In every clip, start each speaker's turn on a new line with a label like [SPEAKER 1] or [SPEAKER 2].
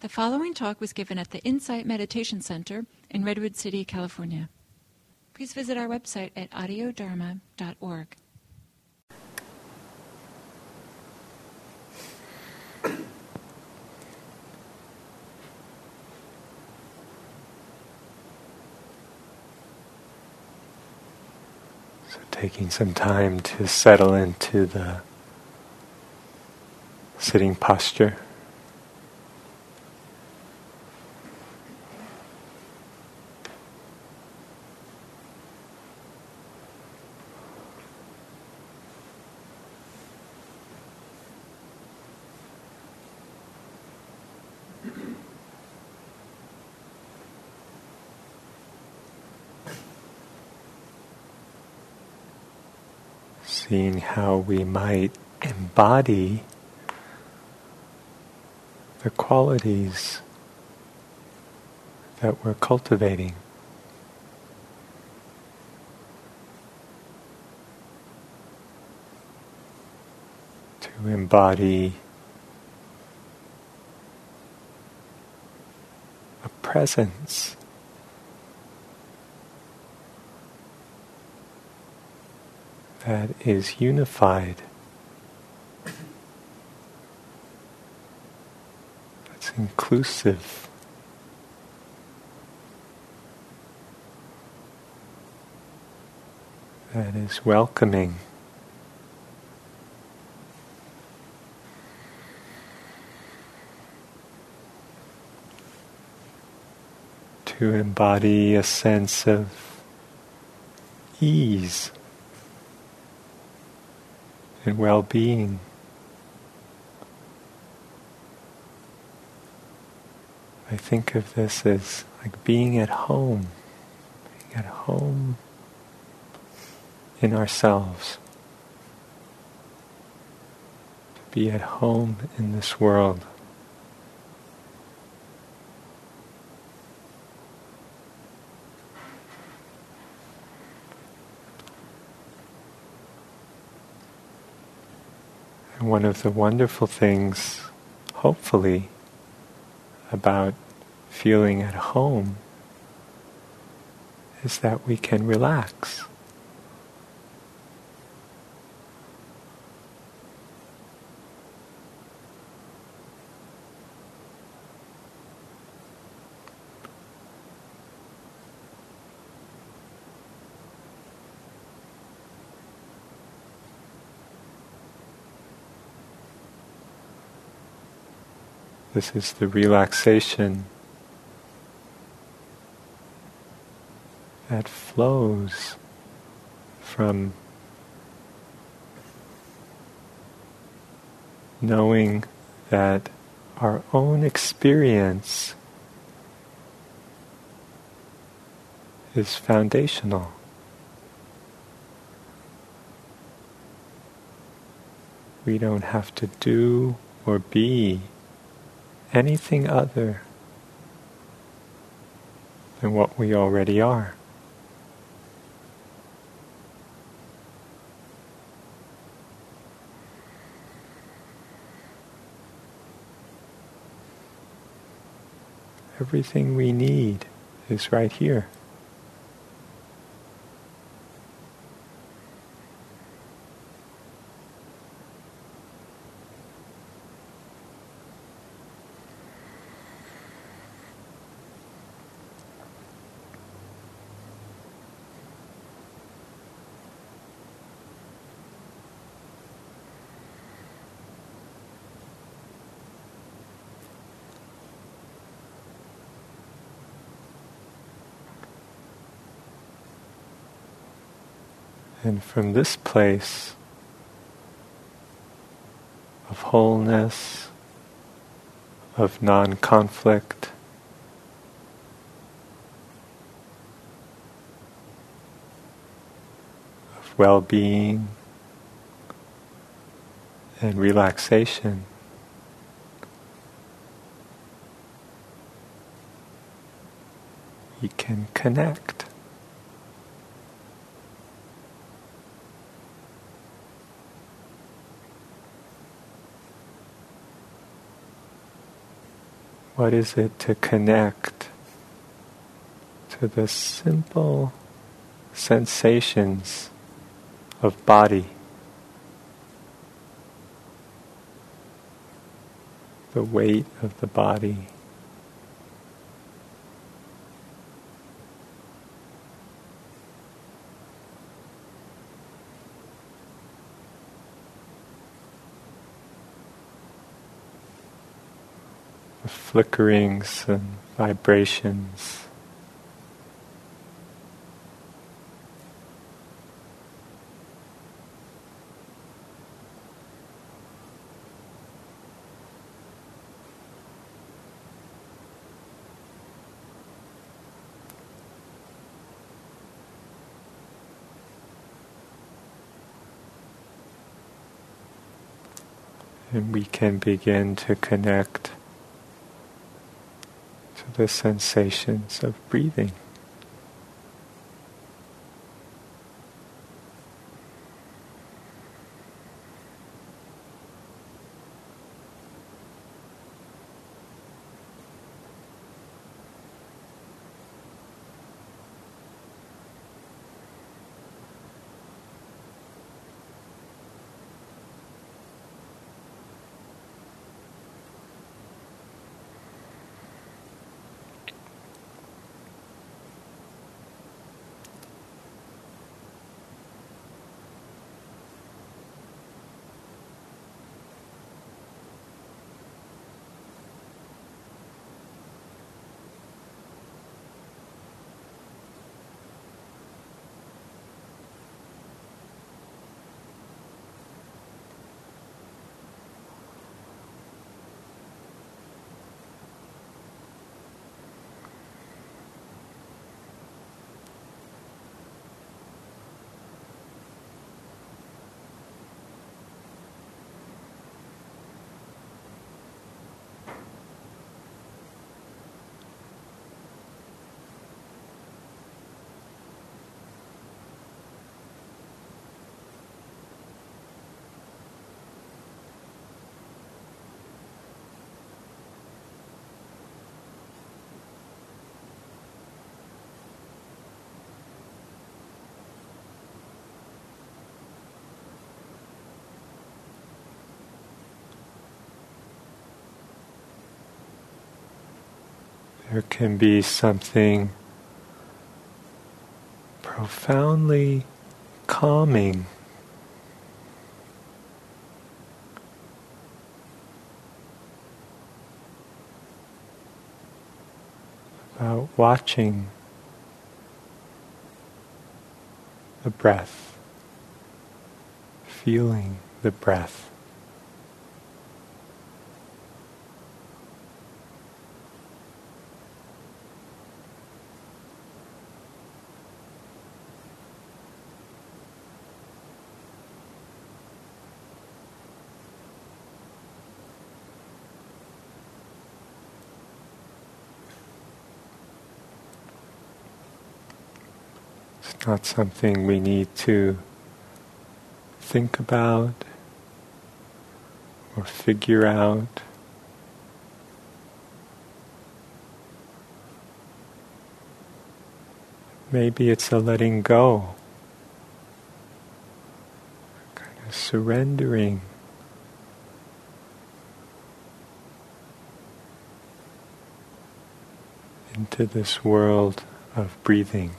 [SPEAKER 1] The following talk was given at the Insight Meditation Center in Redwood City, California. Please visit our website at audiodharma.org.
[SPEAKER 2] So, taking some time to settle into the sitting posture. Seeing how we might embody the qualities that we're cultivating. To embody a presence that is unified. That's inclusive. That is welcoming. To embody a sense of ease and well being. I think of this as like being at home, being at home in ourselves, to be at home in this world. And one of the wonderful things, hopefully, about feeling at home is that we can relax. This is the relaxation that flows from knowing that our own experience is foundational. We don't have to do or be anything other than what we already are. Everything we need is right here. And from this place of wholeness, of non conflict, of well being and relaxation. You can connect. What is it to connect to the simple sensations of body. The weight of the body. The flickerings and vibrations. and we can begin to connect the sensations of breathing. There can be something profoundly calming. About watching the breath, feeling the breath. Not something we need to think about or figure out. Maybe it's a letting go, kind of surrendering. into this world of breathing.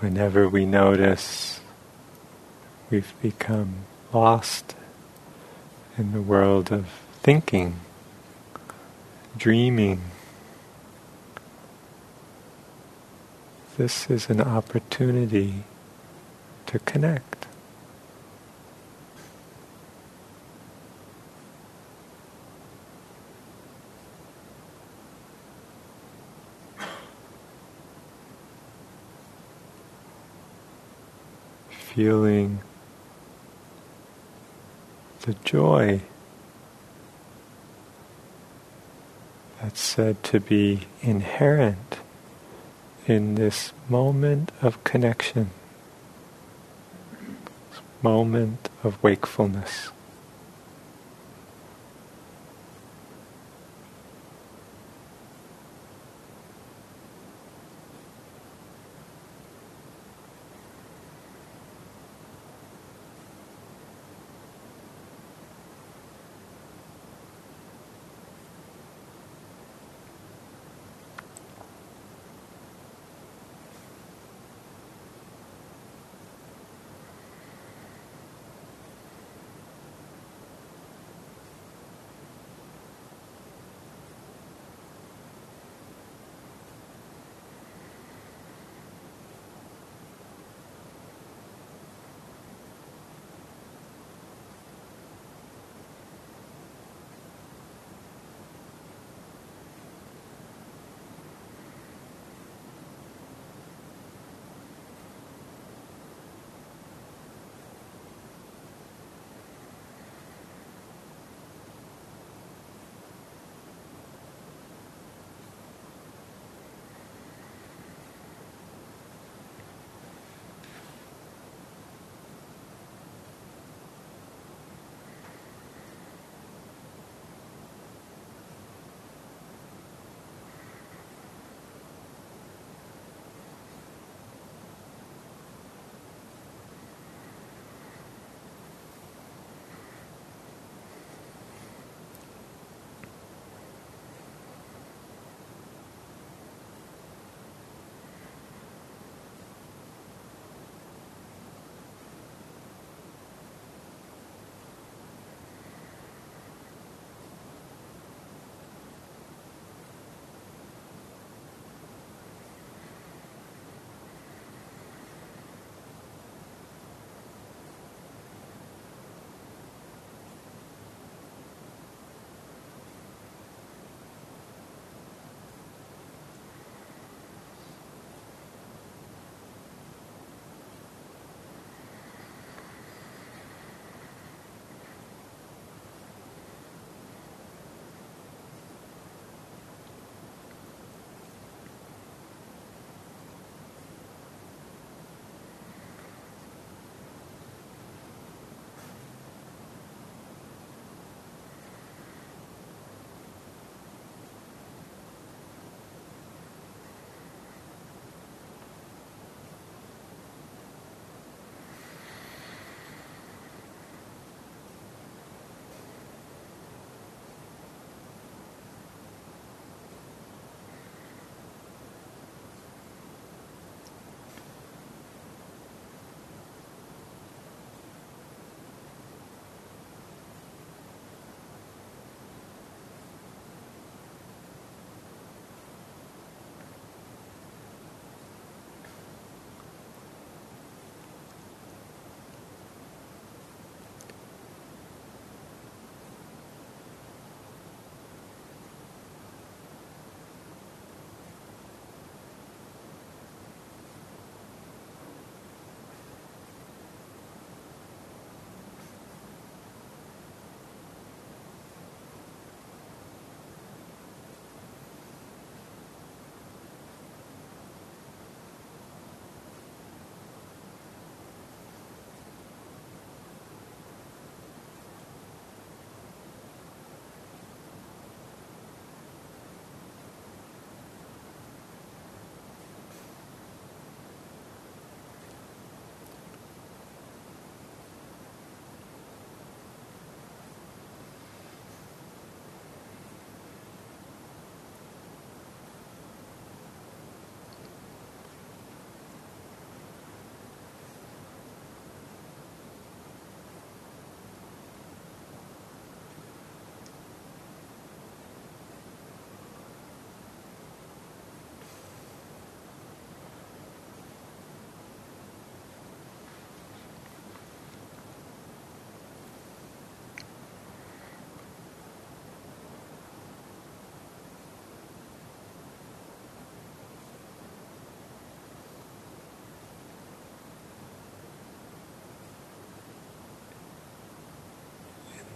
[SPEAKER 2] Whenever we notice we've become lost in the world of thinking, dreaming, this is an opportunity to connect. Feeling the joy that's said to be inherent in this moment of connection, moment of wakefulness.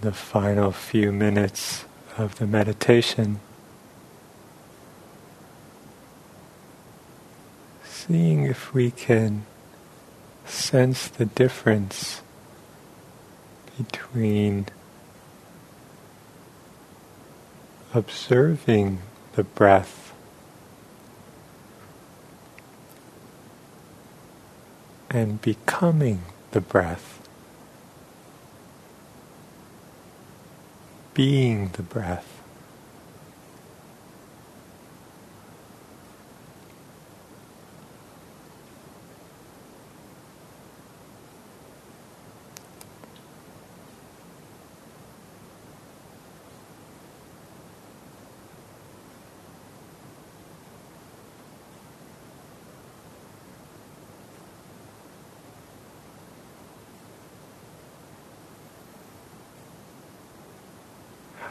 [SPEAKER 2] The final few minutes of the meditation, seeing if we can sense the difference between observing the breath and becoming the breath, being the breath.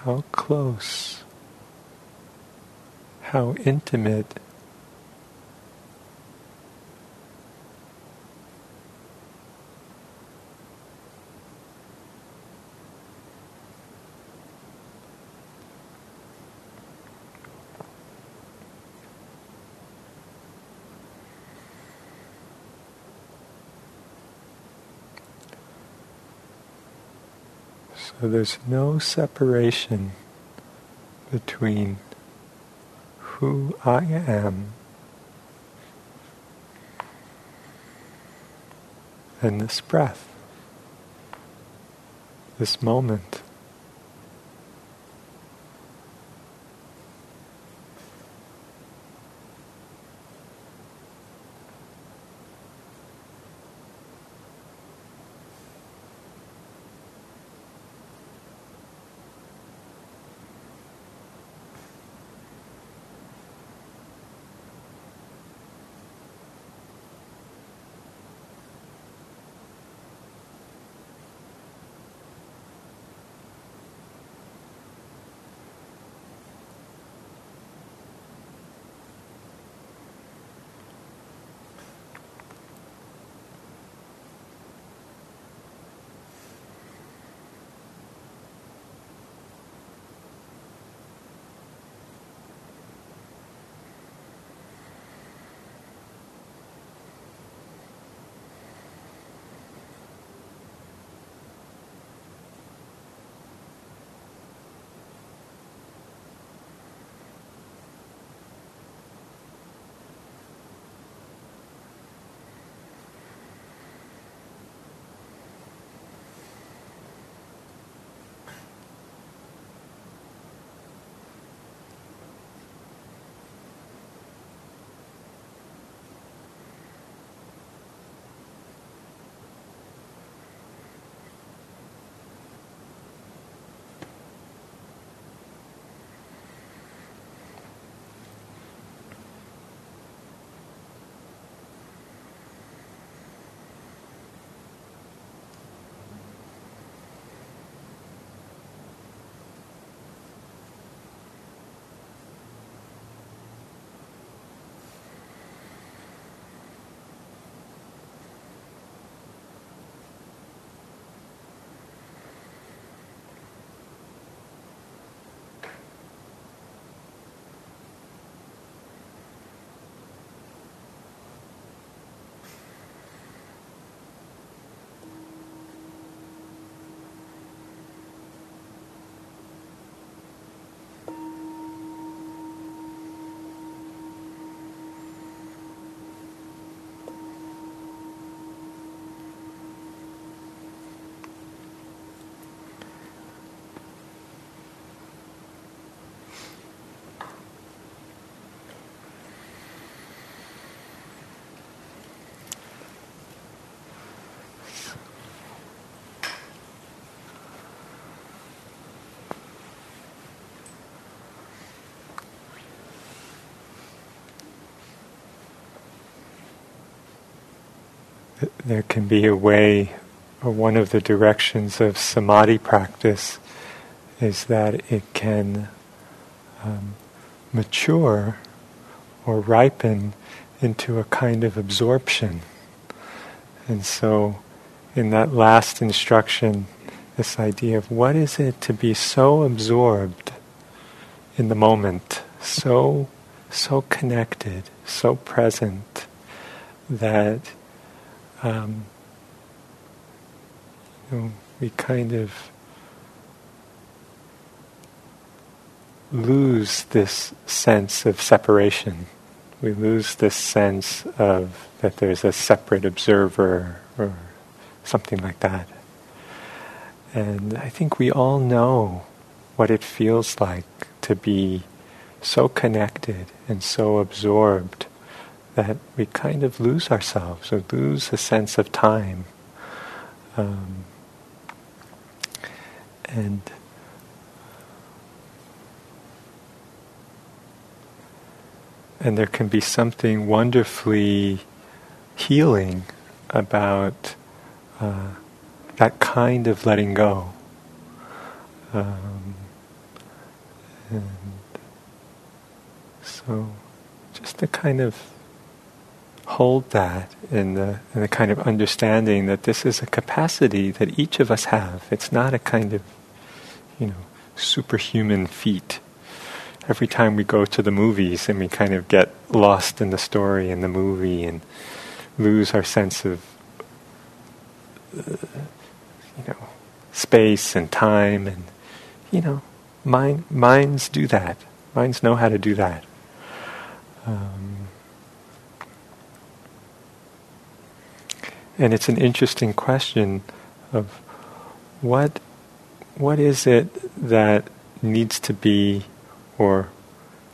[SPEAKER 2] How close, how intimate So there's no separation between who I am and this breath, this moment. There can be a way, or one of the directions of samadhi practice is that it can um, mature or ripen into a kind of absorption. And so, in that last instruction this idea of what is it to be so absorbed in the moment, so so connected, so present that um, you know, we kind of lose this sense of separation. We lose this sense of that there's a separate observer or something like that. And I think we all know what it feels like to be so connected and so absorbed that we kind of lose ourselves or lose a sense of time. Um, and and there can be something wonderfully healing about uh, that kind of letting go. Um, and so, just to kind of hold that in the, in the kind of understanding that this is a capacity that each of us have. It's not a kind of, you know, superhuman feat. Every time we go to the movies and we kind of get lost in the story in the movie and lose our sense of, uh, you know, space and time and, you know, mind, minds do that. Minds know how to do that. Um, and it's an interesting question of what what is it that needs to be or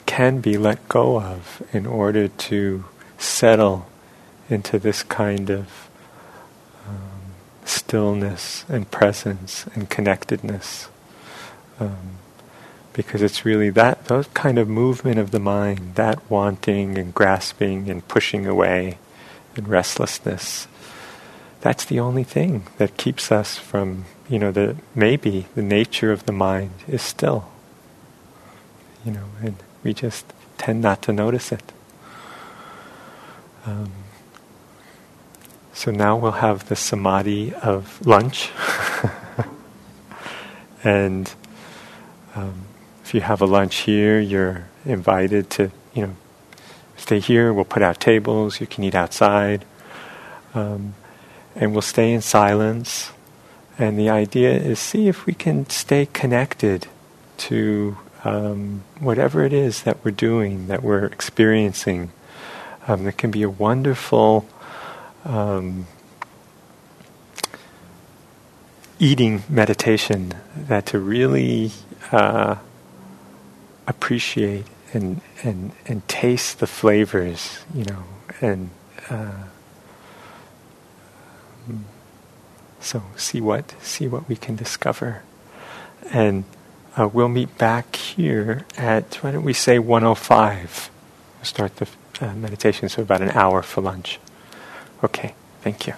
[SPEAKER 2] can be let go of in order to settle into this kind of um, stillness and presence and connectedness. Um, because it's really that those kind of movement of the mind, that wanting and grasping and pushing away and restlessness. That's the only thing that keeps us from, you know, the maybe the nature of the mind is still. You know, and we just tend not to notice it. Um, so now we'll have the samadhi of lunch, and um, if you have a lunch here, you're invited to, you know, stay here. We'll put out tables. You can eat outside. Um, and we'll stay in silence. And the idea is see if we can stay connected to um, whatever it is that we're doing, that we're experiencing. Um, it can be a wonderful um, eating meditation that to really uh, appreciate and and and taste the flavors, you know, and uh, so see what see what we can discover, and uh, we'll meet back here at why don't we say 105? We'll start the uh, meditation, so about an hour for lunch. Okay, thank you.